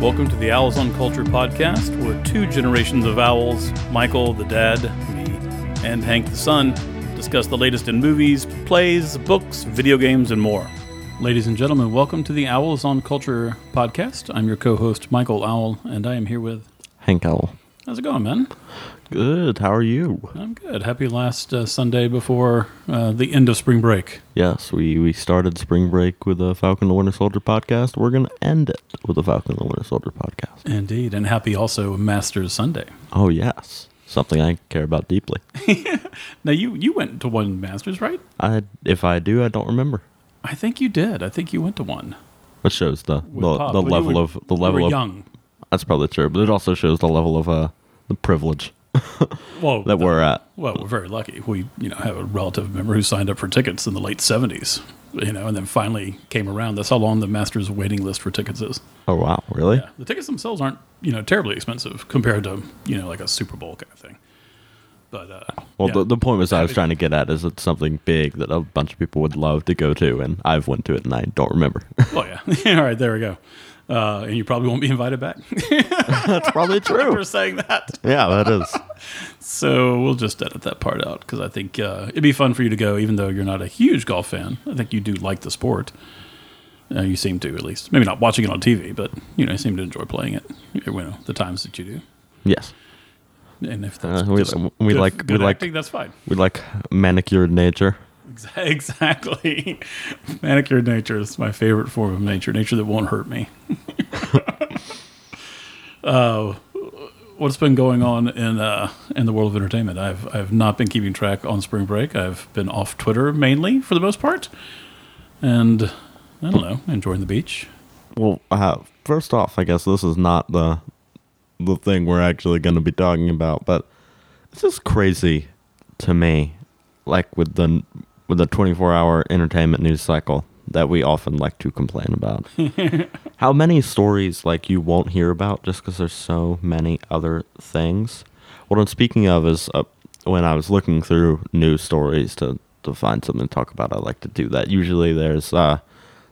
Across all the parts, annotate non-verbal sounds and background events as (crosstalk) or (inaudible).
Welcome to the Owls on Culture podcast, where two generations of owls, Michael the dad, me, and Hank the son, discuss the latest in movies, plays, books, video games, and more. Ladies and gentlemen, welcome to the Owls on Culture podcast. I'm your co host, Michael Owl, and I am here with. Hank Owl. How's it going, man? Good. How are you? I'm good. Happy last uh, Sunday before uh, the end of spring break. Yes, we, we started spring break with a Falcon the Winter Soldier podcast. We're going to end it with a Falcon the Winter Soldier podcast. Indeed. And happy also Masters Sunday. Oh, yes. Something I care about deeply. (laughs) Now, you, you went to one Masters, right? I If I do, I don't remember. I think you did. I think you went to one. Which shows the with the, Pop. the you level were- of the you level were of young. that's probably true, but it also shows the level of uh the privilege (laughs) Well, that we're at. Well, we're very lucky. We, you know, have a relative member who signed up for tickets in the late seventies. You know, and then finally came around. That's how long the Masters waiting list for tickets is. Oh wow, really? Yeah, the tickets themselves aren't, you know, terribly expensive compared to, you know, like a Super Bowl kind of thing. But uh, Well, yeah. the, the point was I was trying to get at is it's something big that a bunch of people would love to go to, and I've went to it and I don't remember. oh yeah, (laughs) all right, there we go. Uh, and you probably won't be invited back (laughs) That's probably (laughs) true. for saying that. yeah, that is. (laughs) So we'll just edit that part out because I think uh, it'd be fun for you to go, even though you're not a huge golf fan. I think you do like the sport. Uh, you seem to, at least. Maybe not watching it on TV, but you know, you seem to enjoy playing it. You know, the times that you do. Yes. And if that's Uh, we- just we good- like- we good like- acting, that's fine. We like manicured nature. Ex- (laughs) Exactly. Manicured nature is my favorite form of nature. Nature that won't hurt me. (laughs) uh, what's been going on in uh, in the world of entertainment? I've I've not been keeping track on spring break. I've been off Twitter mainly for the most part, and I don't know, enjoying the beach. Well, uh, first off, I guess this is not the the thing we're actually going to be talking about, but it's just crazy to me, like with the with the twenty four hour entertainment news cycle that we often like to complain about. (laughs) How many stories like you won't hear about just because there's so many other things. What I'm speaking of is uh, when I was looking through news stories to to find something to talk about. I like to do that. Usually there's uh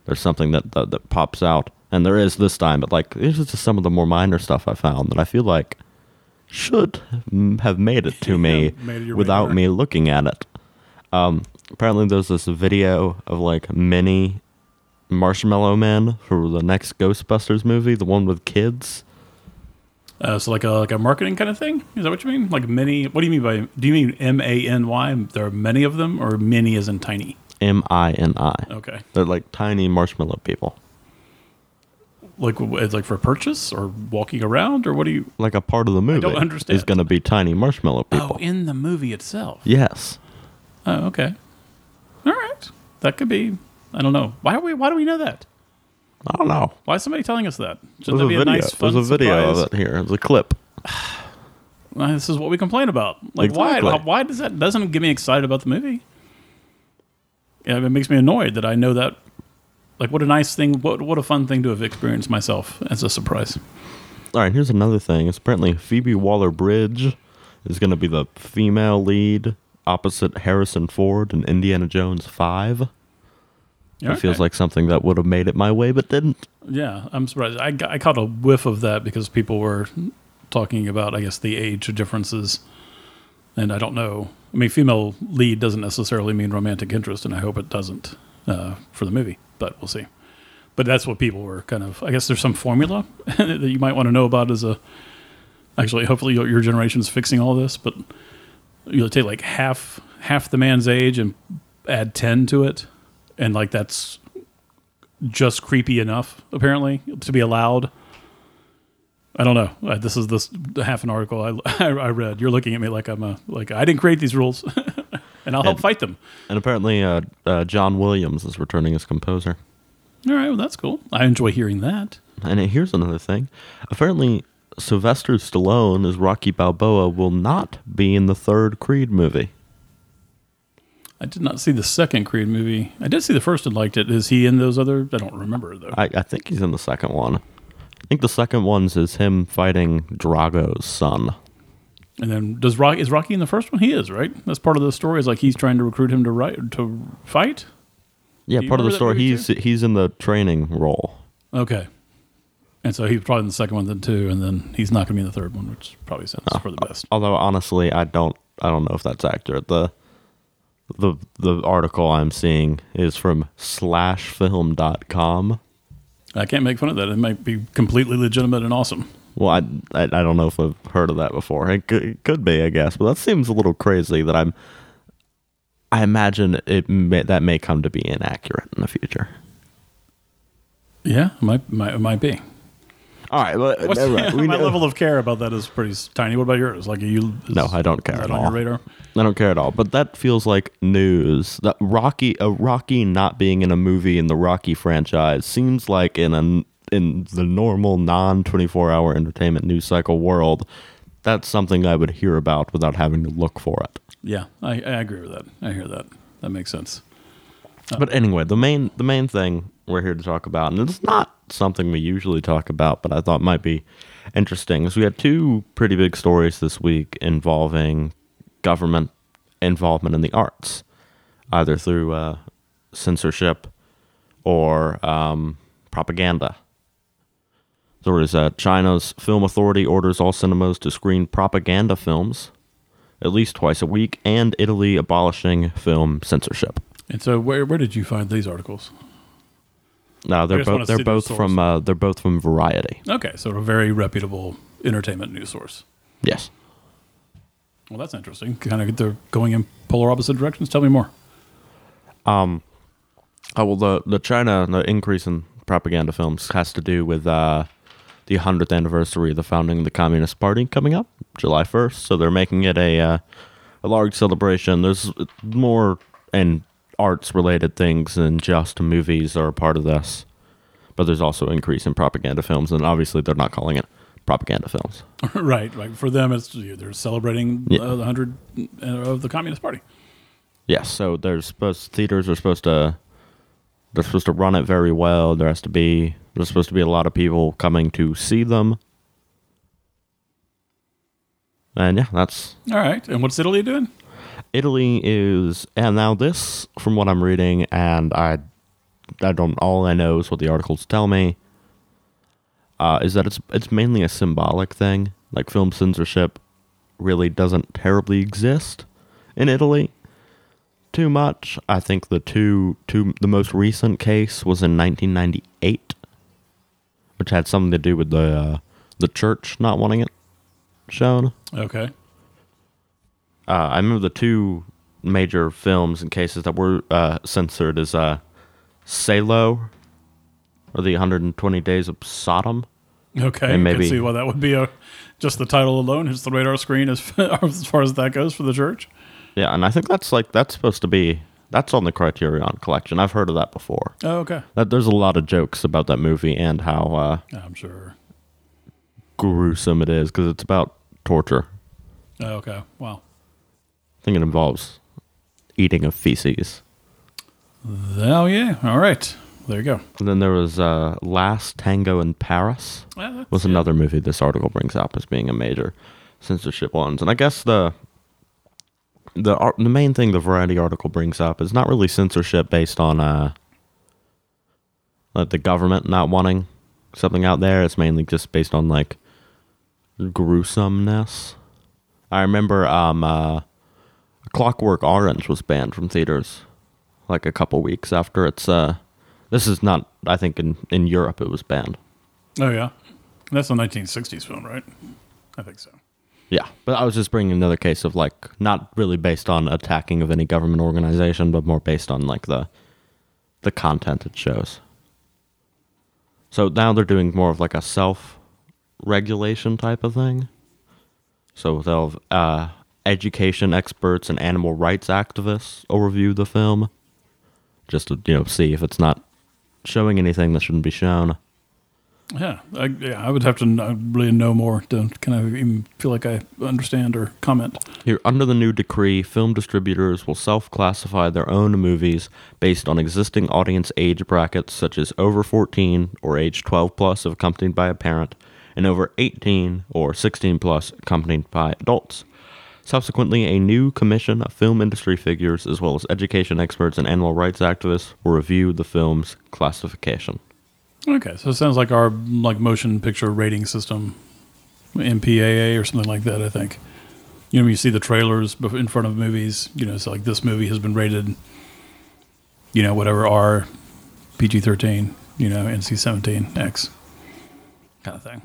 there's something that, that that pops out, and there is this time. But like, this is just some of the more minor stuff I found that I feel like should have made it to (laughs) me without radar. me looking at it. Um, apparently, there's this video of like mini Marshmallow Man for the next Ghostbusters movie, the one with kids. Uh, so like a like a marketing kind of thing. Is that what you mean? Like many? What do you mean by? Do you mean M A N Y? There are many of them, or many as in tiny? M I N I. Okay. They're like tiny marshmallow people, Like it's like for purchase or walking around, or what do you? like a part of the movie. don't understand. Is going to be tiny marshmallow people. Oh, in the movie itself. yes. Oh, okay. All right. That could be. I don't know. Why do we? Why do we know that? I don't know. Why is somebody telling us that? Should There's that a be video. a nice, fun There's a video surprise? of it here. There's a clip. (sighs) Well, this is what we complain about. Like, why? Exactly. Why does that doesn't get me excited about the movie? Yeah, it makes me annoyed that I know that. Like, what a nice thing! What what a fun thing to have experienced myself as a surprise. All right, here's another thing. It's apparently Phoebe Waller Bridge is going to be the female lead opposite Harrison Ford in Indiana Jones 5. It feels like something that would have made it my way, but didn't. Yeah, I'm surprised. I, I caught a whiff of that because people were talking about, I guess, the age differences. And I don't know. I mean, female lead doesn't necessarily mean romantic interest, and I hope it doesn't uh, for the movie, but we'll see. But that's what people were kind of. I guess there's some formula (laughs) that you might want to know about as a. Actually, hopefully your, your generation's fixing all this, but you'll take like half half the man's age and add ten to it, and like that's just creepy enough, apparently, to be allowed. I don't know. This is this half an article I, (laughs) I, I read. You're looking at me like I'm a like I didn't create these rules, (laughs) and I'll help And- fight them. And apparently, uh, uh, John Williams is returning as composer. All right, well that's cool. I enjoy hearing that. And here's another thing. Apparently, Sylvester Stallone as Rocky Balboa will not be in the third Creed movie. I did not see the second Creed movie. I did see the first and liked it. Is he in those other? I don't remember though. I, I think he's in the second one. I think the second one's is him fighting Drago's son. and then does Rocky is Rocky in the first one? He is right. That's part of the story. Is like he's trying to recruit him to write to fight. Yeah, part of the story. He's he's in the training role. Okay. And so he's probably in the second one then two, and then he's not going to be in the third one, which probably sounds uh, for the best. Although honestly, I don't I don't know if that's accurate. The the the article I'm seeing is from slashfilm.com. I can't make fun of that. It might be completely legitimate and awesome. Well, I, I I don't know if I've heard of that before. It could, it could be, I guess, but that seems a little crazy. That I'm. I imagine it may, that may come to be inaccurate in the future. Yeah, it might might, it might be. All right, well, What's, never mind. We my know- level of care about that is pretty s- tiny. What about yours? Like, are you? Is, No, I don't care is at that on all. your radar? I don't care at all. But that feels like news. That Rocky, a Rocky not being in a movie in the Rocky franchise seems like in a in the normal non twenty four hour entertainment news cycle world, that's something I would hear about without having to look for it. Yeah, I, I agree with that. I hear that. That makes sense. But anyway, the main the main thing we're here to talk about, and it's not something we usually talk about, but I thought might be interesting, is we had two pretty big stories this week involving government involvement in the arts, either through uh, censorship or um, propaganda. So There is uh, China's film authority orders all cinemas to screen propaganda films at least twice a week, and Italy abolishing film censorship. And so, where where did you find these articles? No, they're both they're both from uh, they're both from Variety. Okay, so a very reputable entertainment news source. Yes. Well, that's interesting. Kind of they're going in polar opposite directions. Tell me more. Oh well, the the China the increase in propaganda films has to do with uh, the hundredth anniversary of the founding of the Communist Party coming up July first. So they're making it a uh, a large celebration. There's more and arts related things than just movies are a part of this, but there's also increase in propaganda films, and obviously they're not calling it propaganda films. (laughs) right, right. For them, it's they're celebrating Yeah. uh, the hundred of the Communist Party. Yes, so there's supposed theaters are supposed to they're supposed to run it very well. There has to be there's supposed to be a lot of people coming to see them. And yeah, that's All right. And what's Italy doing? Italy is and now this from what I'm reading and I I don't all I know is what the articles tell me. Uh, is that it's it's mainly a symbolic thing. Like film censorship really doesn't terribly exist in Italy too much. I think the two two the most recent case was in 1998, which had something to do with the uh, the church not wanting it shown. Okay. Uh, I remember the two major films and cases that were uh, censored is uh, Salo or the 120 Days of Sodom. Okay. And I maybe- can see why that would be a just the title alone hits the radar screen as (laughs) as far as that goes for the church. Yeah, and I think that's like that's supposed to be that's on the Criterion collection. I've heard of that before. Oh, okay. That there's a lot of jokes about that movie and how uh, I'm sure. gruesome it is because it's about torture. Oh, okay. Wow. Think it involves eating of feces. Oh yeah. All right. There you go. And then there was uh, Last Tango in Paris. Well, was another movie this article brings up as being a major censorship ones. And I guess the the ar- the main thing the Variety article brings up is not really censorship based on uh like the government not wanting something out there. It's mainly just based on like gruesomeness. I remember um uh Clockwork Orange was banned from theaters like a couple weeks after its uh this is not I think in in Europe it was banned. Oh yeah. That's a 1960s film, right? I think so. Yeah, but I was just bringing another case of like not really based on attacking of any government organization, but more based on like the the content it shows. So now they're doing more of like a self regulation type of thing. So they'll uh, education experts and animal rights activists will review the film, just to you know see if it's not showing anything that shouldn't be shown. Yeah, I, yeah. I would have to kn- uh, really know more to kind of even feel like I understand or comment. Here, under the new decree, film distributors will self classify their own movies based on existing audience age brackets such as over 14 or age 12 plus if accompanied by a parent, and over 18 or 16 plus accompanied by adults. Subsequently, a new commission of film industry figures, as well as education experts and animal rights activists, will review the film's classification. Okay, so it sounds like our like motion picture rating system, MPAA or something like that. I think. You know, when you see the trailers in front of movies, you know, it's like this movie has been rated, you know, whatever R, PG thirteen, you know, NC seventeen X, kind of thing.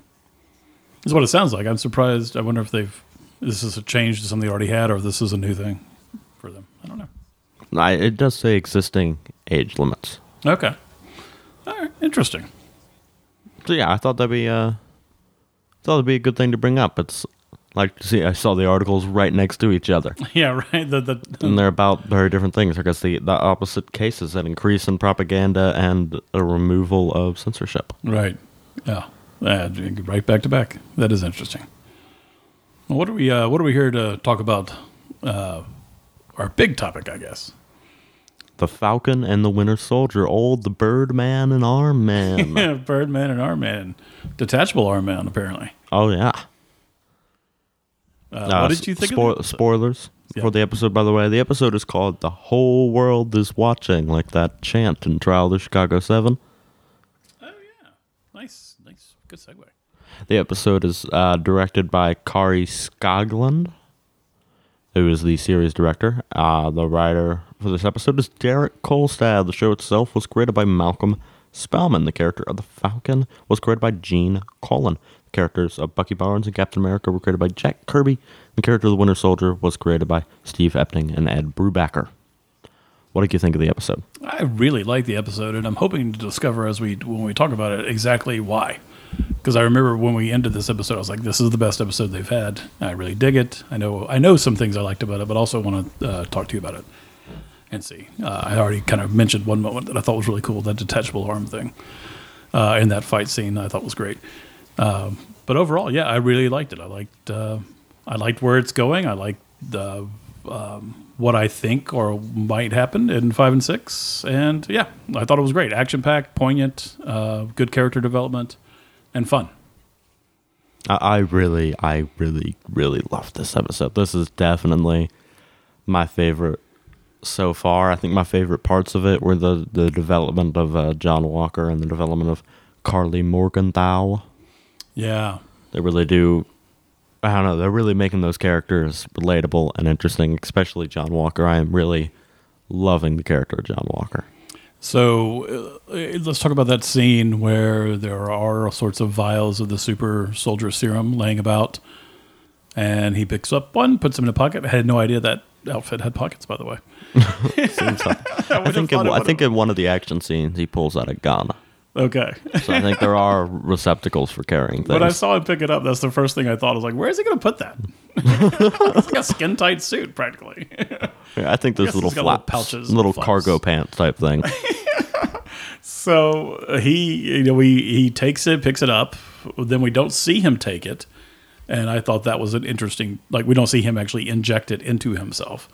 Is what it sounds like. I'm surprised. I wonder if they've this is a change to something they already had, or this is a new thing for them. I don't know. I, it does say existing age limits. Okay. All right. Interesting. So yeah, I thought that'd be uh, thought it'd be a good thing to bring up. It's like see. I saw the articles right next to each other, (laughs) Yeah. Right. The the and they're about very different things. I guess the the opposite cases: an increase in propaganda and a removal of censorship. Right. Yeah. Uh, right back to back. That is interesting. Well, what are we? Uh, what are we here to talk about? Uh, our big topic, I guess. The Falcon and the Winter Soldier, old the Birdman and Arm Man. (laughs) yeah, Birdman and Arm Man, detachable Arm Man, apparently. oh yeah. Uh, Uh, what did you think? spo- of spoilers Yeah. for the episode, by the way. The episode is called "The Whole World Is Watching," like that chant in Trial of the Chicago Seven. Oh yeah, nice, nice, good segue. The episode is uh, directed by Kari Skogland, who is the series director. Uh, the writer for this episode is Derek Kolstad. The show itself was created by Malcolm Spellman. The character of the Falcon was created by Gene Colan. The characters of Bucky Barnes and Captain America were created by Jack Kirby. The character of the Winter Soldier was created by Steve Epting and Ed Brubaker. What did you think of the episode? I really like the episode, and I'm hoping to discover as we when we talk about it exactly why. Because I remember when we ended this episode, I was like, "This is the best episode they've had." I really dig it. I know I know some things I liked about it, but also want to uh, talk to you about it and see. Uh, I already kind of mentioned one moment that I thought was really cool, that detachable arm thing uh, in that fight scene. I thought was great. Um, but overall, yeah, I really liked it. I liked uh, I liked where it's going. I liked the um, what I think or might happen in five and six, and yeah, I thought it was great. Action packed, poignant, uh, good character development, and fun. I, really, I really, really loved this episode. This is definitely my favorite so far. I think my favorite parts of it were the the development of uh, John Walker and the development of Karli Morgenthau. Yeah, They really do. I don't know. They're really making those characters relatable and interesting, especially John Walker. I am really loving the character of John Walker. So uh, let's talk about that scene where there are all sorts of vials of the super soldier serum laying about, and he picks up one, puts them in a pocket. I had no idea that outfit had pockets, by the way. (laughs) Seems like- (laughs) I think in, I think in one of the action scenes he pulls out a gun. Okay. So I think there are receptacles for carrying things. When I saw him pick it up, that's the first thing I thought. I was like, "Where's he going to put that?" (laughs) it's like a skin tight suit, practically. Yeah, I think there's guess little it's little flaps, pouches little cargo pants type thing. (laughs) So uh, he, you know, he he takes it, picks it up. Then we don't see him take it, and I thought that was an interesting. Like we don't see him actually inject it into himself.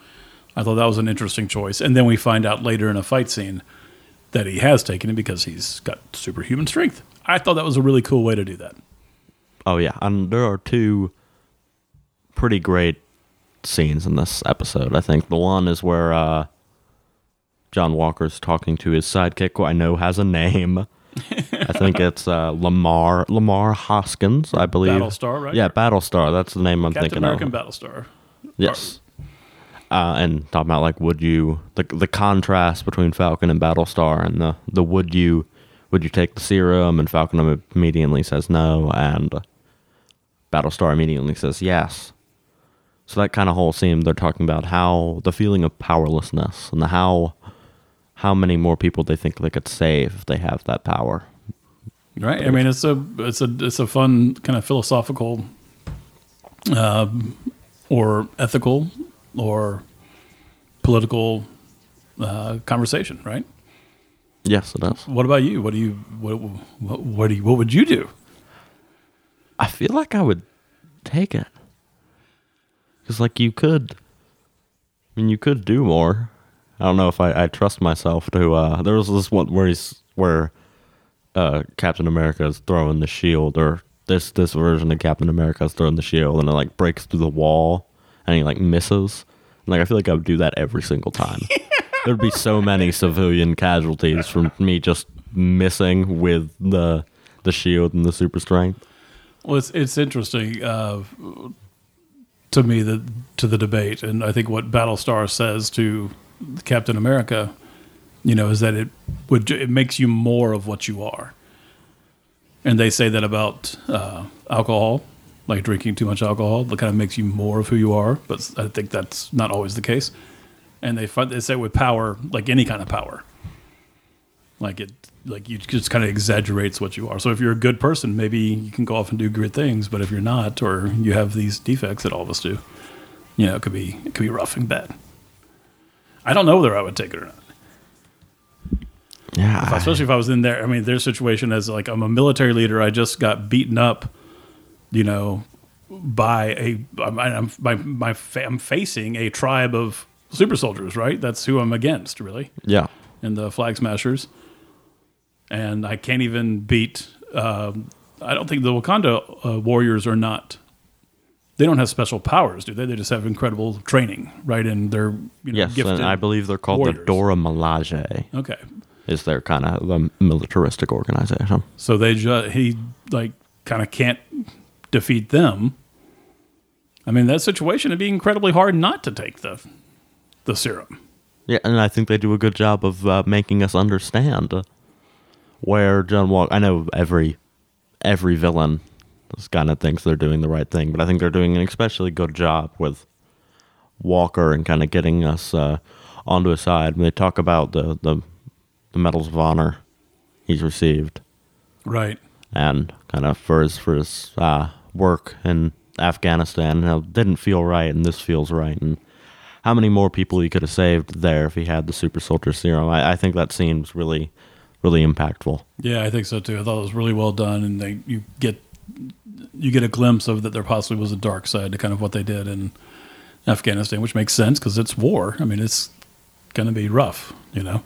I thought that was an interesting choice. And then we find out later in a fight scene that he has taken it because he's got superhuman strength. I thought that was a really cool way to do that. oh yeah, and there are two pretty great scenes in this episode. I think the one is where uh, John Walker's talking to his sidekick, who I know has a name. I think (laughs) it's uh, Lamar Lamar Hoskins, I believe. Battlestar, right? Yeah, Battlestar. That's the name I'm thinking of. Captain thinking American of. Battlestar. Yes. Uh, and talking about like would you the the contrast between Falcon and Battlestar and the the would you would you take the serum and Falcon immediately says no and Battlestar immediately says yes. So that kind of whole scene they're talking about how the feeling of powerlessness and how how many more people they think they could save if they have that power. Right. I mean, it's a it's a it's a fun kind of philosophical, um, or ethical, or political uh, conversation. Right. Yes, it is. What about you? What do you what what, what do you what would you do? I feel like I would take it. Because, like, you could. I mean, you could do more. I don't know if I, I trust myself to. Uh, there was this one where he's where uh, Captain America is throwing the shield, or this this version of Captain America is throwing the shield, and it like breaks through the wall, he like misses. And, like I feel like I would do that every single time. (laughs) There'd be so many civilian casualties from me just missing with the the shield and the super strength. Well, it's it's interesting uh, to me that to the debate, and I think what Battlestar says to Captain America, you know, is that it would it makes you more of what you are, and they say that about uh, alcohol, like drinking too much alcohol, that kind of makes you more of who you are. But I think that's not always the case, and they find, they say with power, like any kind of power, like it like you just kind of exaggerates what you are. So if you're a good person, maybe you can go off and do good things. But if you're not, or you have these defects that all of us do, you know, it could be it could be rough and bad. I don't know whether I would take it or not. Yeah, If I- especially if I was in there. I mean, their situation as like I'm a military leader. I just got beaten up, you know, by a I'm, my, my, I'm facing a tribe of super soldiers. Right, that's who I'm against, really yeah, And the Flag Smashers, and I can't even beat. Um, I don't think the Wakanda uh, warriors are not. They don't have special powers, do they? They just have incredible training, right? And they're you know, yes, gifted. and I believe they're called warriors. the Dora Milaje. Okay, Is their kind of the militaristic organization? so they just he like kind of can't defeat them. I mean, that situation would be incredibly hard not to take the the serum. Yeah, and I think they do a good job of uh, making us understand where John Walker. I know every every villain kind of thinks they're doing the right thing, but I think they're doing an especially good job with Walker and kind of getting us uh, onto his side. When they talk about the, the the medals of honor he's received, Right. and kind of for his for his uh, work in Afghanistan, it didn't feel right, and this feels right, and how many more people he could have saved there if he had the super soldier serum. I, I think that seems really, really impactful. Yeah, I think so too. I thought it was really well done, and they you get you get a glimpse of that there possibly was a dark side to kind of what they did in Afghanistan, which makes sense because it's war. I mean, it's going to be rough, you know.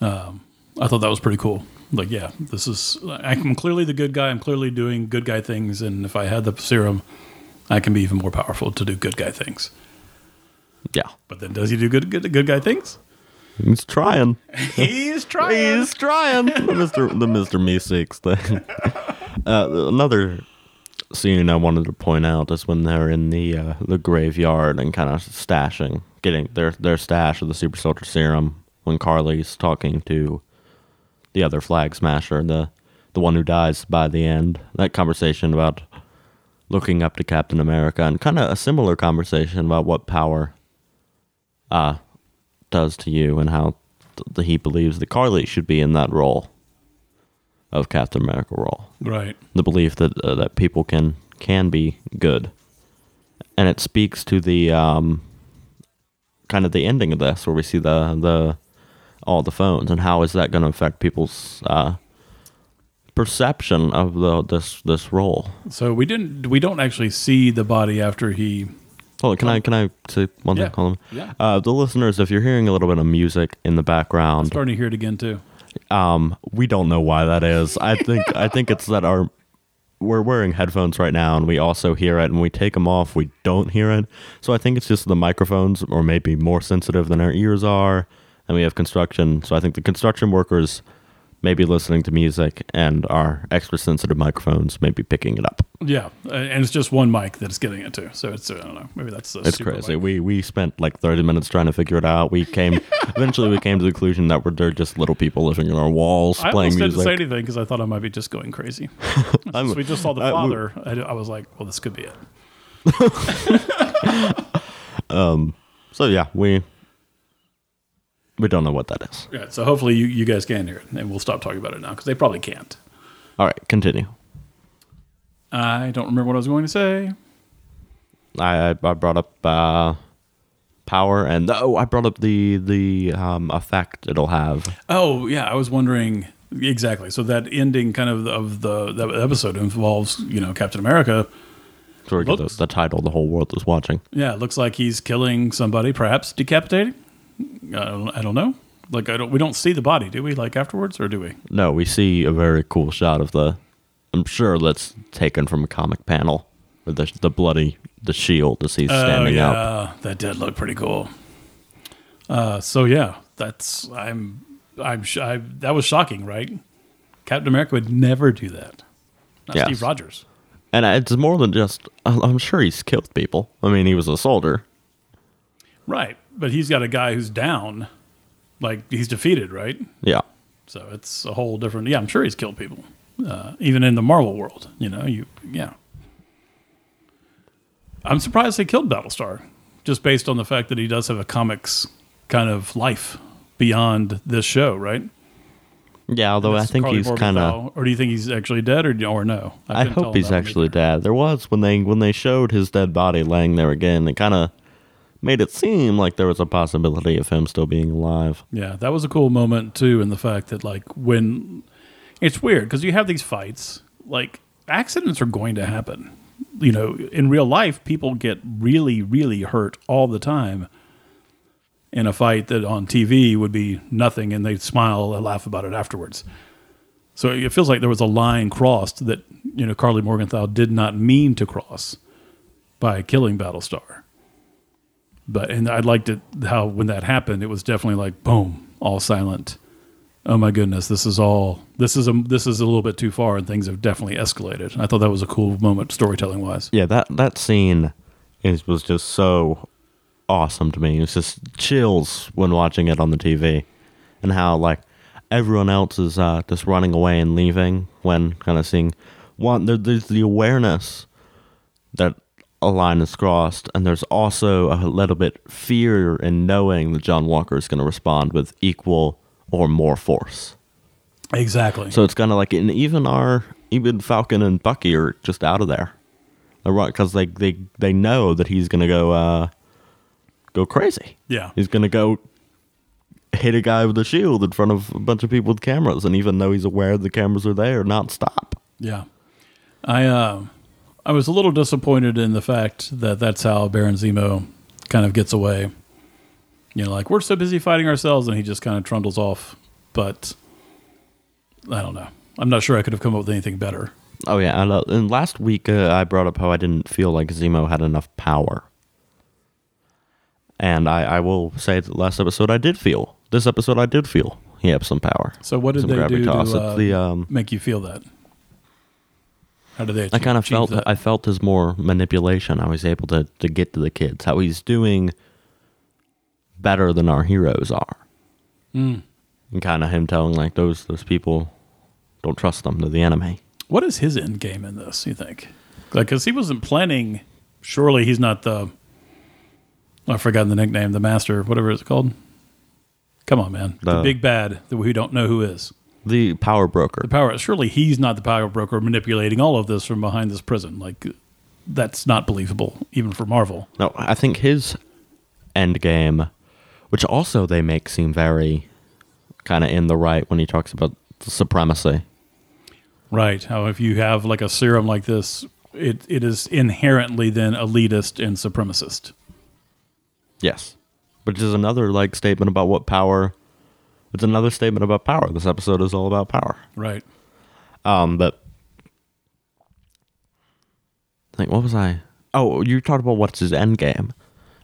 Um, I thought that was pretty cool. Like, yeah, this is I'm clearly the good guy. I'm clearly doing good guy things, and if I had the serum, I can be even more powerful to do good guy things. Yeah, But then, does he do good good, good guy things? he's trying. (laughs) He's trying. He's trying. the Mister the Mister Meeseeks thing. (laughs) Uh, another scene I wanted to point out is when they're in the uh, the graveyard and kind of stashing, getting their their stash of the super soldier serum. When Karli's talking to the other flag smasher, the the one who dies by the end. That conversation about looking up to Captain America and kind of a similar conversation about what power uh does to you and how th- he believes that Karli should be in that role of Captain America role. right. The belief that uh, that people can can be good, and it speaks to the um, kind of the ending of this, where we see the the all the phones and how is that going to affect people's uh, perception of the this this role. So we didn't. We don't actually see the body after he. Hold on, can I can I say one Yeah. thing? Hold on. Yeah. Uh, the listeners, if you're hearing a little bit of music in the background, Starting to hear it again too. Um, we don't know why that is. I think (laughs) I think it's that our we're wearing headphones right now, and we also hear it. And we take them off, we don't hear it. So I think it's just the microphones, or maybe more sensitive than our ears are. And we have construction, so I think the construction workers may be listening to music, and our extra sensitive microphones may be picking it up. Yeah, and it's just one mic that's getting it too. So it's I don't know. Maybe that's It's crazy. mic. We we spent like thirty minutes trying to figure it out. We came (laughs) eventually we came to the conclusion that we're they're just little people living in our walls I playing almost didn't say anything because I thought I might be just going crazy. (laughs) (laughs) So we just saw the uh, we- father. I, I was like, well, this could be it. um. So yeah, we we don't know what that is. Yeah. So hopefully you, you guys can hear it, and we'll stop talking about it now because they probably can't. All right, continue. I don't remember what I was going to say. I I, brought up uh, power and oh, I brought up the the um, effect it'll have. Oh yeah, I was wondering exactly. So that ending kind of of the that episode involves you know Captain America. We the, Looks- the title the whole world is watching. Yeah, it looks like he's killing somebody, perhaps decapitating. I don't, I don't know. Like I don't. We don't see the body, do we? Like afterwards, or do we? No, we see a very cool shot of the. I'm sure that's taken from a comic panel with the the bloody the shield as he's Oh standing yeah, up. that did look pretty cool. Uh, so yeah, that's I'm I'm sh- I, that was shocking, right? Captain America would never do that. Not Yes. Steve Rogers. And it's more than just. I'm sure he's killed people. I mean, he was a soldier. Right. But he's got a guy who's down. Like he's defeated, right? Yeah. So it's a whole different. Yeah, I'm sure he's killed people, uh, even in the Marvel world. You know, you yeah. I'm surprised they killed Battlestar, just based on the fact that he does have a comics kind of life beyond this show, right? Yeah, although I think Karli he's kind of. Or do you think he's actually dead, or or no? I couldn't hope he's actually either. dead. There was when they when they showed his dead body laying there again. It kind of made it seem like there was a possibility of him still being alive. Yeah, that was a cool moment too, in the fact that like when it's weird because you have these fights, like accidents are going to happen. You know, in real life, people get really, really hurt all the time. In a fight that on TV would be nothing, and they'd smile and laugh about it afterwards. So it feels like there was a line crossed that you know Karli Morgenthau did not mean to cross by killing Battlestar. But and I liked it how when that happened, it was definitely like boom, all silent. Oh my goodness, this is all this is a this is a little bit too far, and things have definitely escalated. And I thought that was a cool moment storytelling wise. Yeah, that that scene is was just so awesome to me. It was just chills when watching it on the TV, and how like everyone else is uh, just running away and leaving when kind of seeing one. There, there's the awareness that a line is crossed, and there's also a little bit fear in knowing that John Walker is going to respond with equal or more force. Exactly. So it's kind of like, and even our even Falcon and Bucky are just out of there, because they they they know that he's gonna go uh go crazy. yeah. He's gonna go hit a guy with a shield in front of a bunch of people with cameras, and even though he's aware the cameras are there, not stop. Yeah. I uh, I was a little disappointed in the fact that that's how Baron Zemo kind of gets away. You know, like we're so busy fighting ourselves, and he just kind of trundles off. But I don't know. I'm not sure I could have come up with anything better. Oh yeah, and, uh, and last week uh, I brought up how I didn't feel like Zemo had enough power, and I, I will say that last episode I did feel. This episode I did feel he had some power. So what did Some they do to uh, the, um, make you feel that? How did they? I kind of felt that? I felt his more manipulation. I was able to to get to the kids. How he's doing better than our heroes are, Mm. and kind of him telling like those those people don't trust them. They're the enemy. What is his end game in this? You think? Like, because he wasn't planning. Surely he's not the. I've forgotten the nickname. The master, whatever it's called. Come on, man. The, The- big bad that we don't know who is. The power broker. The power. Surely he's not the power broker manipulating all of this from behind this prison. Like, that's not believable, even for Marvel. No, I think his end game, which also they make seem very kind of in the right when he talks about the supremacy. Right. How if you have like a serum like this, it, it is inherently then elitist and supremacist. Yes. Which is another like statement about what power it's another statement about power. This episode is all about power. Right. Um, but I think what was I? Oh, you talked about what's his end game.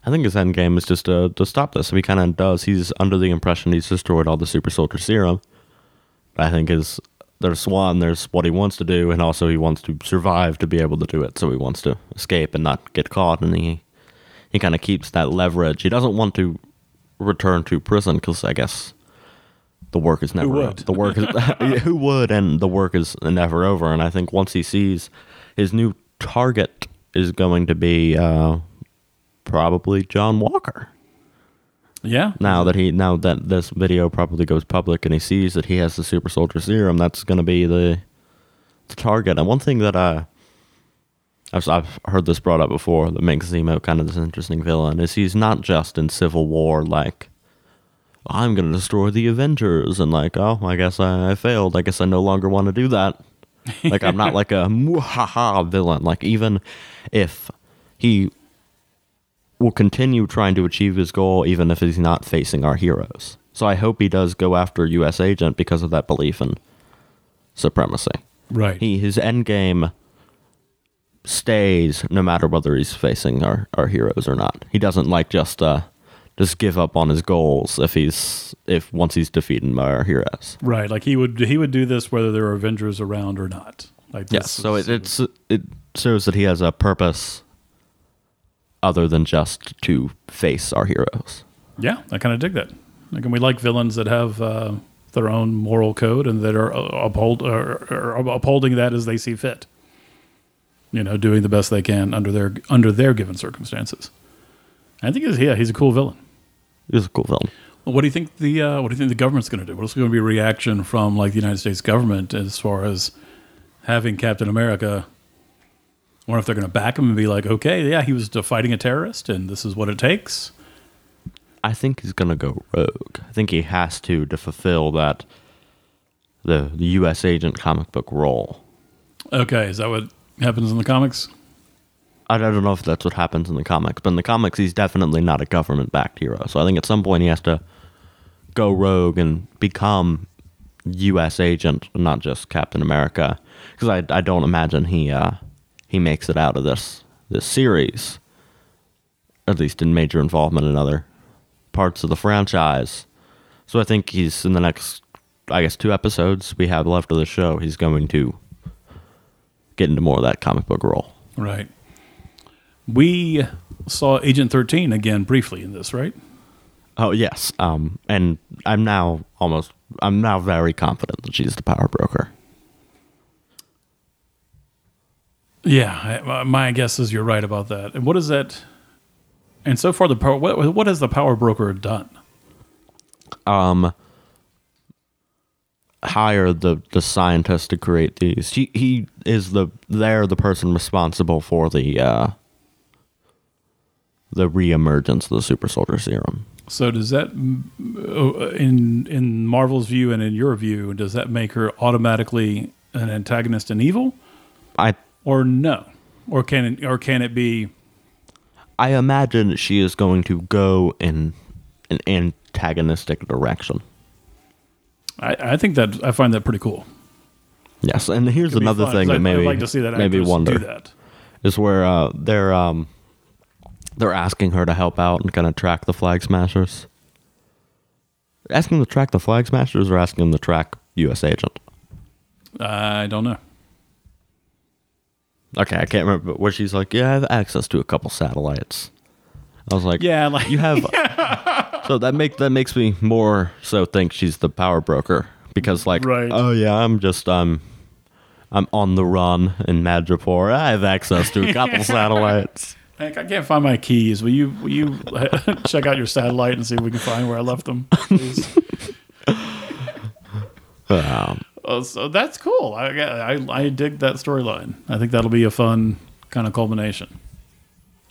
I think his end game is just to to stop this. So he kind of does. He's under the impression he's destroyed all the super soldier serum. I think is there's one. There's what he wants to do, and also he wants to survive to be able to do it. So he wants to escape and not get caught, and he he kind of keeps that leverage. He doesn't want to return to prison because I guess the work is never would? the work is (laughs) (laughs) who would? And the work is never over. And i think once he sees his new target is going to be uh, probably john walker. Yeah. now that he now that this video probably goes public and he sees that he has the super soldier serum that's going to be the the target. And one thing that uh I've, I've heard this brought up before that makes Zemo kind of this interesting villain is he's not just in Civil War like I'm gonna destroy the Avengers and like oh I guess I, I failed I guess I no longer want to do that like I'm not like a muhaha villain like even if he will continue trying to achieve his goal even if he's not facing our heroes so I hope he does go after U.S. Agent because of that belief in supremacy Right. he his end game stays no matter whether he's facing our, our heroes or not. He doesn't like just uh just give up on his goals if he's if once he's defeated by our heroes. Right. Like he would he would do this whether there are Avengers around or not. Like this Yes, so is- it, it's it shows that he has a purpose other than just to face our heroes. yeah, I kind of dig that. Like, and we like villains that have uh, their own moral code and that are uh, uphold or, or upholding that as they see fit. You know, doing the best they can under their under their given circumstances. I think he's yeah he's a cool villain. He's a cool villain. What do you think the uh, what do you think the government's going to do? What's going to be a reaction from like the United States government as far as having Captain America? I wonder if they're going to back him and be like, okay, yeah, he was fighting a terrorist, and this is what it takes. I think he's gonna go rogue. I think he has to to fulfill that the the U.S. agent comic book role. Okay, is that what happens in the comics? I don't know if that's what happens in the comics, but in the comics, he's definitely not a government-backed hero. So I think at some point he has to go rogue and become U.S. agent, not just Captain America. Because I, I don't imagine he uh, he makes it out of this this series, at least in major involvement in other parts of the franchise. So I think he's in the next, I guess, two episodes we have left of the show. He's going to get into more of that comic book role. Right. We saw Agent Thirteen again briefly in this, right? Oh yes, um, and I'm now almost. I'm now very confident that she's the power broker. Yeah, I, my guess is you're right about that. And what is that? And so far, the power. What, what has the power broker done? Um, hire the the scientist to create these. He he is the they're the person responsible for the uh, the reemergence of the super soldier serum. So does that, uh, in in Marvel's view and in your view, does that make her automatically an antagonist and evil, I or no, or can it, or can it be? I imagine she is going to go in an antagonistic direction. I, I think that I find that pretty cool. Yes, and here's another fun, thing that maybe I'd like to see that maybe wonder do that. is where uh, they're um, they're asking her to help out and kind of track the flag smashers. Asking them to track the flag smashers or asking them to track U.S. agent. I don't know. Okay, I can't remember, but where she's like, "Yeah, I have access to a couple satellites." I was like, Yeah, like you have." (laughs) so that make that makes me more so think she's the power broker because, like, Right. oh yeah, I'm just um, I'm on the run in Madripoor. I have access to a couple (laughs) satellites. Hank, I can't find my keys. Will you will you (laughs) check out your satellite and see if we can find where I left them? Please? (laughs) Um, Oh, so that's cool. I, I I dig that storyline. I think that'll be a fun kind of culmination.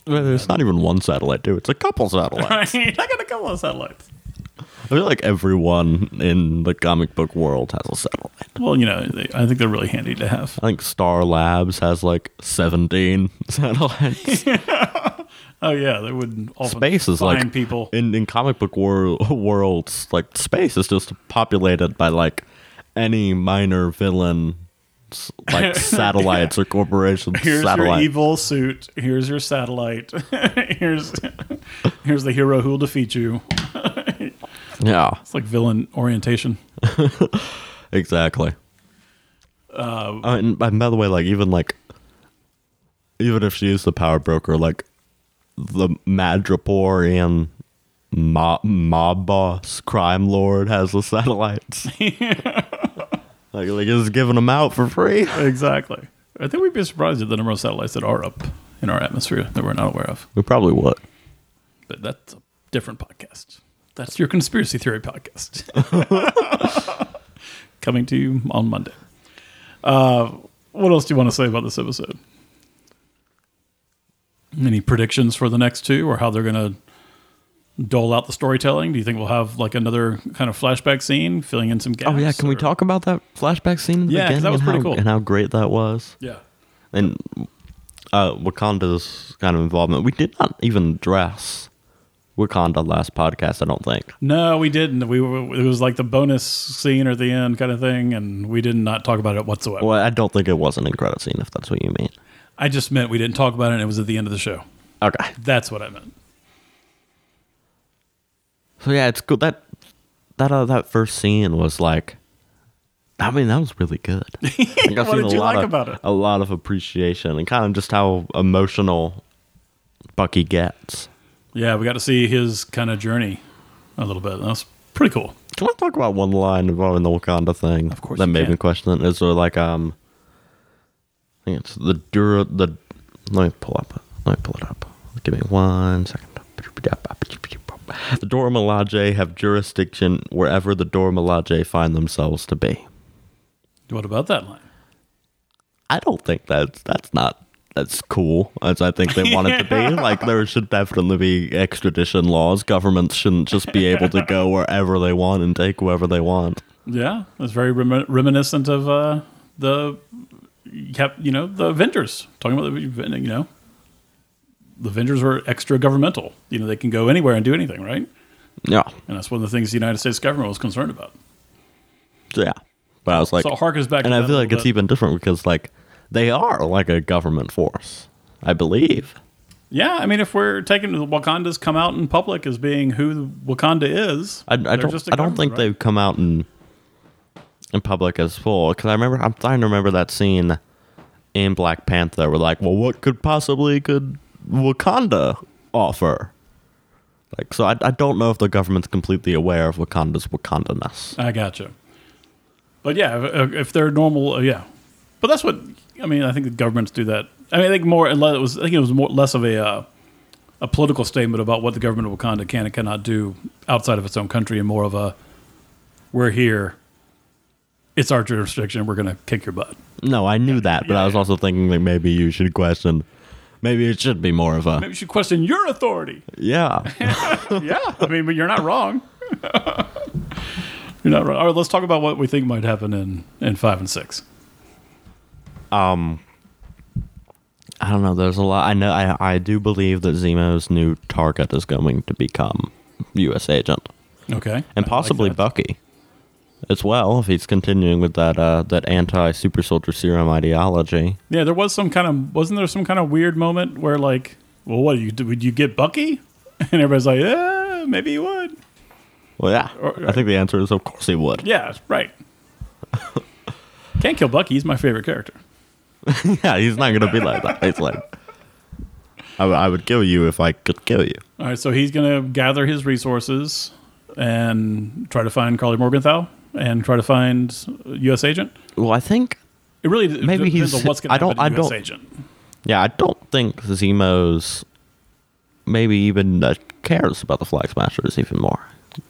well, it's not even one satellite, dude. It's a couple satellites. (laughs) I got a couple of satellites. I feel like everyone in the comic book world has a satellite. Well, you know, they, I think they're really handy to have. I think Star Labs has like 17 (laughs) satellites. (laughs) Oh yeah, they would often space is find like people. in in comic book wor- worlds like space is just populated by like any minor villain like (laughs) satellites or corporations Here's satellite your evil suit. Here's your satellite. here's here's the hero who will defeat you. Yeah It's like villain orientation. (laughs) exactly Uh, I mean, and by the way like even like even if she is the power broker like the Madripoorian mob, mob boss crime lord has the satellites (laughs) like like is giving them out for free exactly. I think we'd be surprised at the number of satellites that are up in our atmosphere that we're not aware of. we probably would But that's a different podcast. That's your conspiracy theory podcast. (laughs) Coming to you on Monday. Uh, what else do you want to say about this episode? Any predictions for the next two or how they're going to dole out the storytelling? Do you think we'll have like another kind of flashback scene filling in some gaps? Oh yeah, can we talk about that flashback scene Yeah, that was pretty how, cool. and how great that was, Yeah. and uh, Wakanda's kind of involvement. We did not even address Wakanda last podcast. I don't think. No, we didn't. We were, it was like the bonus scene or the end kind of thing, and we did not talk about it whatsoever. Well, I don't think it was an in credit scene. If that's what you mean. I just meant we didn't talk about it. and It was at the end of the show. Okay. That's what I meant. So yeah, it's good that that uh, that first scene was like. I mean, that was really good. (laughs) Like, I've What seen did a you lot like of, about it? A lot of appreciation and kind of just how emotional Bucky gets. Yeah, we got to see his kind of journey a little bit. That's pretty cool. Can I talk about one line involving the Wakanda thing? Of course that you made can. me question it. Is there like um, I think it's the Dura the. Let me pull up. Let me pull it up. Give me one second. The Dora Milaje have jurisdiction wherever the Dora Milaje find themselves to be. What about that line? I don't think that's that's not that's cool as I think they want it to be. (laughs) Like there should definitely be extradition laws. Governments shouldn't just be able to go wherever they want and take whoever they want. Yeah, it's very remi- reminiscent of uh, the you know the Avengers talking about the you know the Avengers were extra governmental. You know they can go anywhere and do anything, right? Yeah, And that's one of the things the United States government was concerned about. yeah. But I was like, so harkens back. and I feel like it's bit. even different because like they are like a government force, I believe. Yeah, I mean, if we're taking Wakanda's come out in public as being who Wakanda is, I, I don't. I don't think right? they've come out in in public as full. Because I remember, I'm trying to remember that scene in Black Panther. Where like, well, what could possibly could Wakanda offer? Like, so I, I don't know if the government's completely aware of Wakanda's Wakandaness. I gotcha. But yeah, if, if they're normal, uh, yeah. But that's what I mean. I think the governments do that. I mean, I think more. It was. I think it was more less of a uh, a political statement about what the government of Wakanda can and cannot do outside of its own country, and more of a we're here. It's our jurisdiction. We're going to kick your butt. No, I knew that, but yeah, I was yeah. also thinking that maybe you should question. Maybe it should be more of a Maybe you should question your authority. yeah. (laughs) yeah, I mean, but you're not wrong. (laughs) you're not wrong. All right, let's talk about what we think might happen in in five and six. Um, I don't know. There's a lot. I know. I I do believe that Zemo's new target is going to become U.S. agent Okay, and I like possibly that. Bucky as well if he's continuing with that uh that anti super soldier serum ideology. Yeah, there was some kind of wasn't there some kind of weird moment where like, well, what you would you get Bucky? (laughs) And everybody's like, yeah, maybe you would. Well, yeah. Or- I think the answer is of course he would. Yeah, right. (laughs) Can't kill Bucky. He's my favorite character. (laughs) yeah, he's not gonna be like that. He's like, I, I would kill you if I could kill you. All right, so he's gonna gather his resources and try to find Karli Morgenthau and try to find U.S. agent. Well, I think It really d- Maybe depends he's- on what's gonna I don't- happen to I don't- agent. Yeah, I don't think Zemo's maybe even uh, cares about the Flag Smashers even more.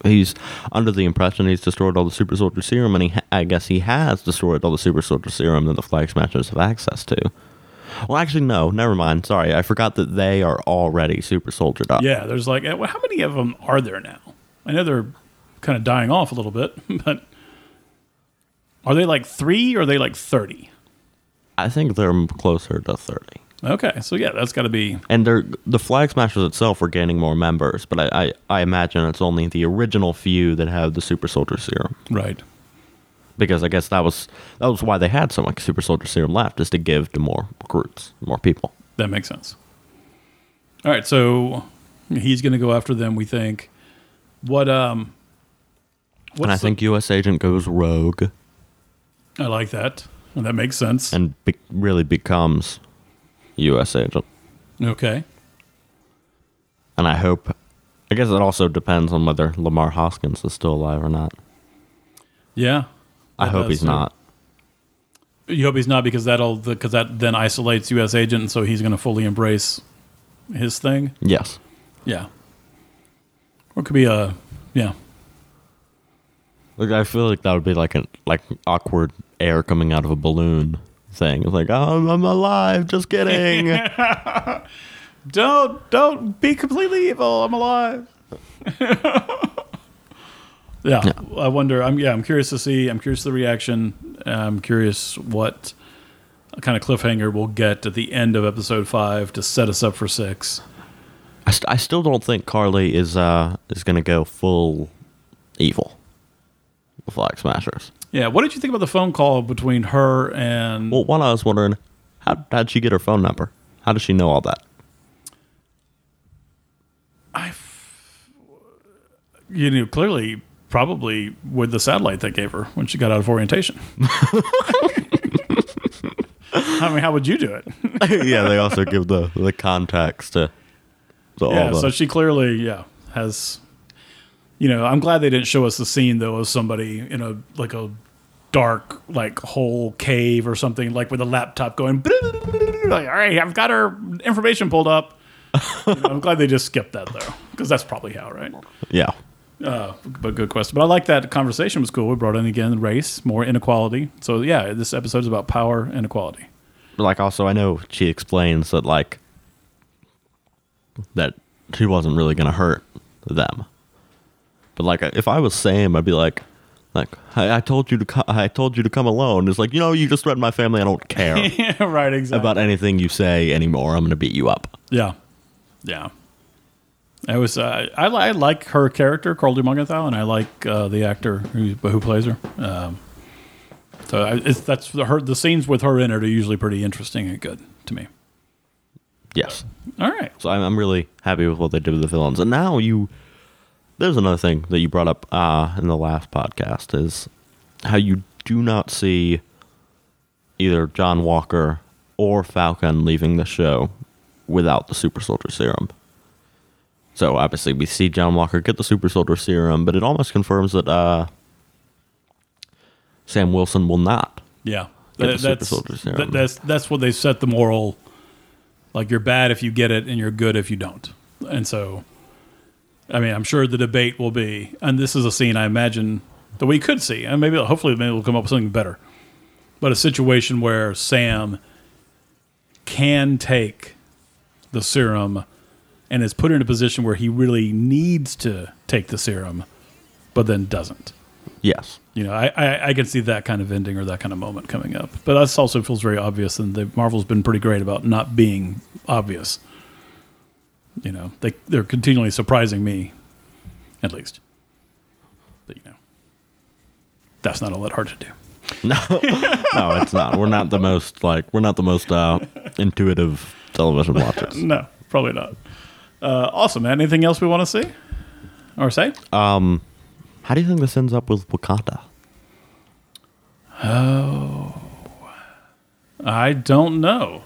He's under the impression he's destroyed all the Super Soldier Serum, and he ha- I guess he has destroyed all the Super Soldier Serum that the Flag Smashers have access to. Well, actually, no, never mind. Sorry, I forgot that they are already Super Soldiered up. Yeah, there's like, eh, well, how many of them are there now? I know they're kind of dying off a little bit, (laughs) but are they like three or are they like 30? I think they're closer to thirty. Okay, so yeah, that's got to be And they're the Flag Smashers itself are gaining more members, but I, I, I imagine it's only the original few that have the Super Soldier Serum. right. because I guess that was that was why they had so much super soldier serum left is to give to more recruits, more people. That makes sense. All right, so he's going to go after them. We think. What um. What's and I the- think U.S. Agent goes rogue I like that. And that makes sense. and be- really becomes U.S. Agent. okay. And I hope. I guess it also depends on whether Lemar Hoskins is still alive or not. Yeah. I hope he's not. You hope he's not because that'll because that then isolates U.S. agent, and so he's going to fully embrace his thing. Yes. Yeah. Or it could be a yeah. Like I feel like that would be like an like awkward air coming out of a balloon thing. It's like oh, I'm, alive. Just kidding. (laughs) Don't don't be completely evil. I'm alive. (laughs) yeah, I wonder. I'm yeah. I'm curious to see. I'm curious to the reaction. I'm curious what kind of cliffhanger we'll get at the end of episode five to set us up for six. I, st- I still don't think Karli is uh is gonna go full evil. Flag Smashers. Yeah. What did you think about the phone call between her and? Well, one I was wondering, how how'd she get her phone number? How does she know all that? I you know, clearly, probably with the satellite they gave her when she got out of orientation. (laughs) I mean, how would you do it? (laughs) yeah, they also give the the context to, to yeah, so she clearly, yeah, has. You know, I'm glad they didn't show us the scene though of somebody in a like a dark like hole cave or something like with a laptop going. Like, all right, I've got her information pulled up. You know, I'm glad they just skipped that though, because that's probably how, right? yeah, Uh, but good question. But I like that conversation was cool. We brought in again race, more inequality. So yeah, this episode is about power and equality. like also I know she explains that like that she wasn't really gonna hurt them, but like if I was Sam, I'd be like. Like I, I told you to, co- I told you to come alone. It's like you know, you just threatened my family. I don't care (laughs) yeah, right. Exactly. about anything you say anymore. I'm gonna beat you up. Yeah, yeah. I was uh, I, li- I like her character, Karli Morgenthau, and I like uh, the actor who who plays her. Um, so I, it's, that's the, her. The scenes with her in it are usually pretty interesting and good to me. Yes. All right. So I'm, I'm really happy with what they did with the villains. And now you, there's another thing that you brought up uh, in the last podcast is how you do not see either John Walker or Falcon leaving the show without the super soldier serum. So obviously we see John Walker get the super soldier serum, but it almost confirms that uh, Sam Wilson will not. Yeah, Get the That- super that's soldier serum. that- that's that's what they set the moral. Like you're bad if you get it, and you're good if you don't. And so, I mean, I'm sure the debate will be, and this is a scene I imagine that we could see, and maybe hopefully maybe we'll come up with something better. But a situation where Sam can take the serum and is put in a position where he really needs to take the serum, but then doesn't. Yes. You know, I, I, I can see that kind of ending or that kind of moment coming up. But that also feels very obvious, and the Marvel's been pretty great about not being obvious. You know, they they're continually surprising me, at least. But you know, that's not all that hard to do. (laughs) No, no, it's not. We're not the most like we're not the most uh, intuitive television watchers. (laughs) No, probably not. Uh, awesome, man. Anything else we want to see or say? Um, How do you think this ends up with Wakanda? Oh, I don't know.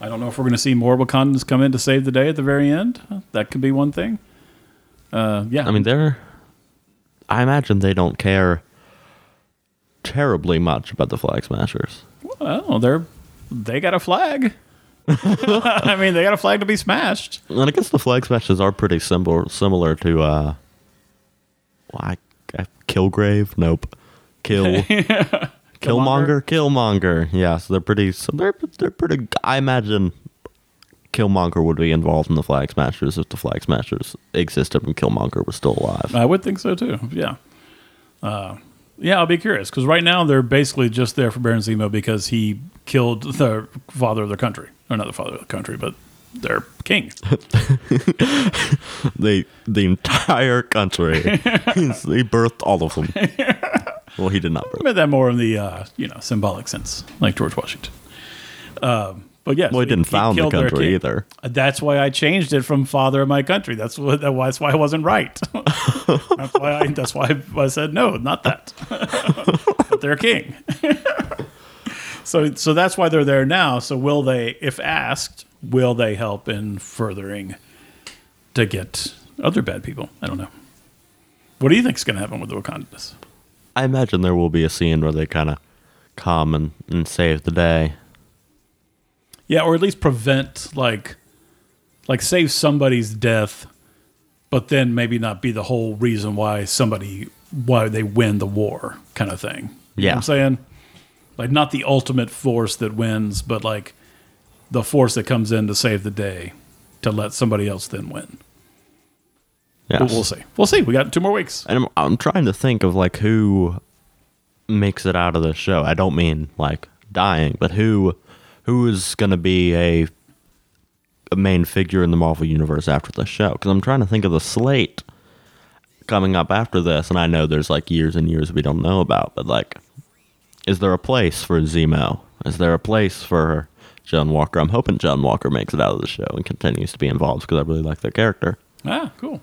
I don't know if we're going to see more Wakandans come in to save the day at the very end. That could be one thing. Uh, yeah, I mean, they're. I imagine they don't care terribly much about the Flag Smashers. Well, they're they got a flag. (laughs) I mean, they got a flag to be smashed. And I guess the Flag Smashers are pretty similar similar to uh, well, I, I, Kilgrave. Nope, Kill. (laughs) Killmonger, Killmonger. Yeah, so they're pretty. So they're they're pretty. I imagine Killmonger would be involved in the Flag Smashers if the Flag Smashers existed and Killmonger was still alive. I would think so too. Yeah. Uh, yeah, I'll be curious because right now they're basically just there for Baron Zemo because he killed the father of their country, or not the father of the country, but their king. (laughs) (laughs) the the entire country. (laughs) He birthed all of them. Well, he did not. I meant that more in the uh, you know symbolic sense, like George Washington. Um, but yes, Well, he didn't found the country either. That's why I changed it from "father of my country." That's what. That's why I wasn't right. (laughs) that's why. I, that's why I said no, not that. (laughs) but they're king. so, so that's why they're there now. So, will they, if asked, will they help in furthering to get other bad people? I don't know. What do you think is going to happen with the Wakandans? I imagine there will be a scene where they kind of come and, and save the day. Yeah, or at least prevent like like save somebody's death, but then maybe not be the whole reason why somebody why they win the war kind of thing. You know Yeah. what I'm saying? Like not the ultimate force that wins, but like the force that comes in to save the day to let somebody else then win. Yeah, But we'll see. We'll see. We got two more weeks. And I'm, I'm trying to think of like who makes it out of the show. I don't mean like dying, but who who is going to be a a main figure in the Marvel universe after the show? Because I'm trying to think of the slate coming up after this, and I know there's like years and years we don't know about, but like, is there a place for Zemo? Is there a place for John Walker? I'm hoping John Walker makes it out of the show and continues to be involved because I really like their character. Ah, cool.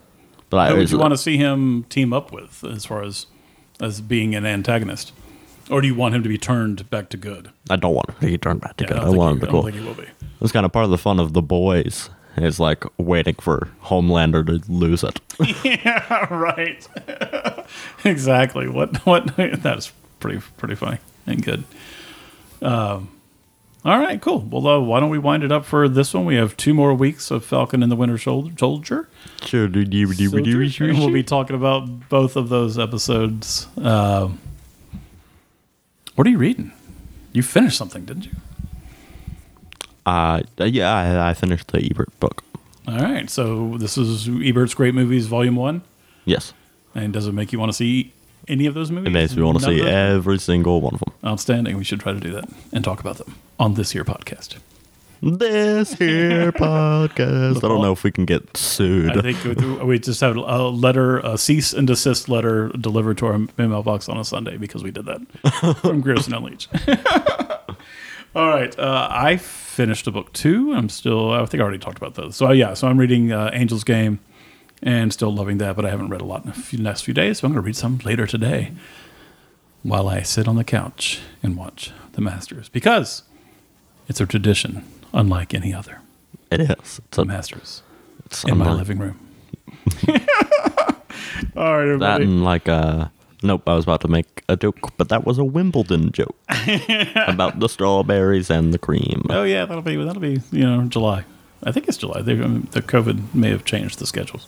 But I Who would you want to see him team up with as far as as being an antagonist? Or do you want him to be turned back to good? I don't want him to be turned back to Yeah, good. I, think want him to cool. I think he will be. It's kind of part of the fun of the boys. Is like waiting for Homelander to lose it. (laughs) yeah, right. (laughs) exactly. What? What? (laughs) That's pretty pretty funny and good. Um, all right, cool. Well, uh, why don't we wind it up for this one? We have two more weeks of Falcon and the Winter Soldier. Soldier. Sure, do you do Soldier. And we'll be talking about both of those episodes. Um what are you reading? You finished something, didn't you? Uh, yeah, I, I finished the Ebert book. All right. So this is Ebert's Great Movies, Volume One. Yes, And does it make you want to see any of those movies? it makes me want to see every single one of them. Outstanding. We should try to do that and talk about them on this here podcast. This here (laughs) podcast. I don't know if we can get sued. I think we- just have a letter, a cease and desist letter delivered to our mailbox on a Sunday because we did that (laughs) from Grierson and Leach. (laughs) All right, uh, I finished a book too. I'm still, I think I already talked about those. So uh, yeah, so I'm reading uh, Angel's Game and still loving that, but I haven't read a lot in the few, next few days. So I'm going to read some later today while I sit on the couch and watch the Masters because it's a tradition unlike any other. it is. It's, a, Masters it's in my living room. (laughs) All right, everybody. That and like uh nope, I was about to make a joke, but that was a Wimbledon joke (laughs) about the strawberries and the cream. Oh yeah, that'll be that'll be you know July. I think it's July. They, I mean, the COVID may have changed the schedules.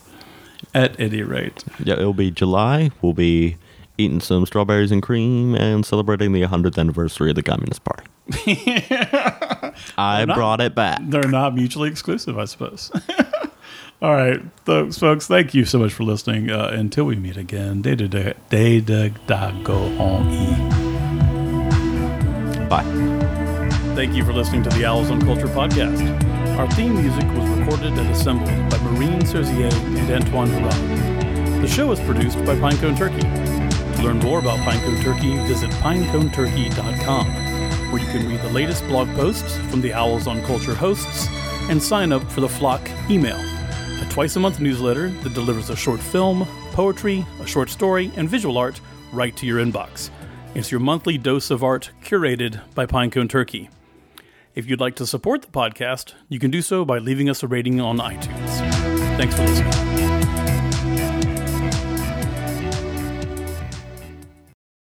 At any rate, Yeah, it'll be July. We'll be eating some strawberries and cream and celebrating the 100th anniversary of the Communist Party. (laughs) I not- brought it back. they're not mutually exclusive, I suppose. (laughs) All right, folks, folks, thank you so much for listening. Uh, until we meet again, day to day, day to da go on e. Bye. Thank you for listening to the Owls on Culture podcast. Our theme music was recorded and assembled by Marine Serzier and Antoine Varane. The show is produced by Pinecone Turkey. To learn more about Pinecone Turkey, visit pineconeturkey.com, where you can read the latest blog posts from the Owls on Culture hosts and sign up for the Flock email, a twice a month newsletter that delivers a short film, poetry, a short story, and visual art right to your inbox. It's your monthly dose of art curated by Pinecone Turkey. If you'd like to support the podcast, you can do so by leaving us a rating on iTunes. Thanks for listening.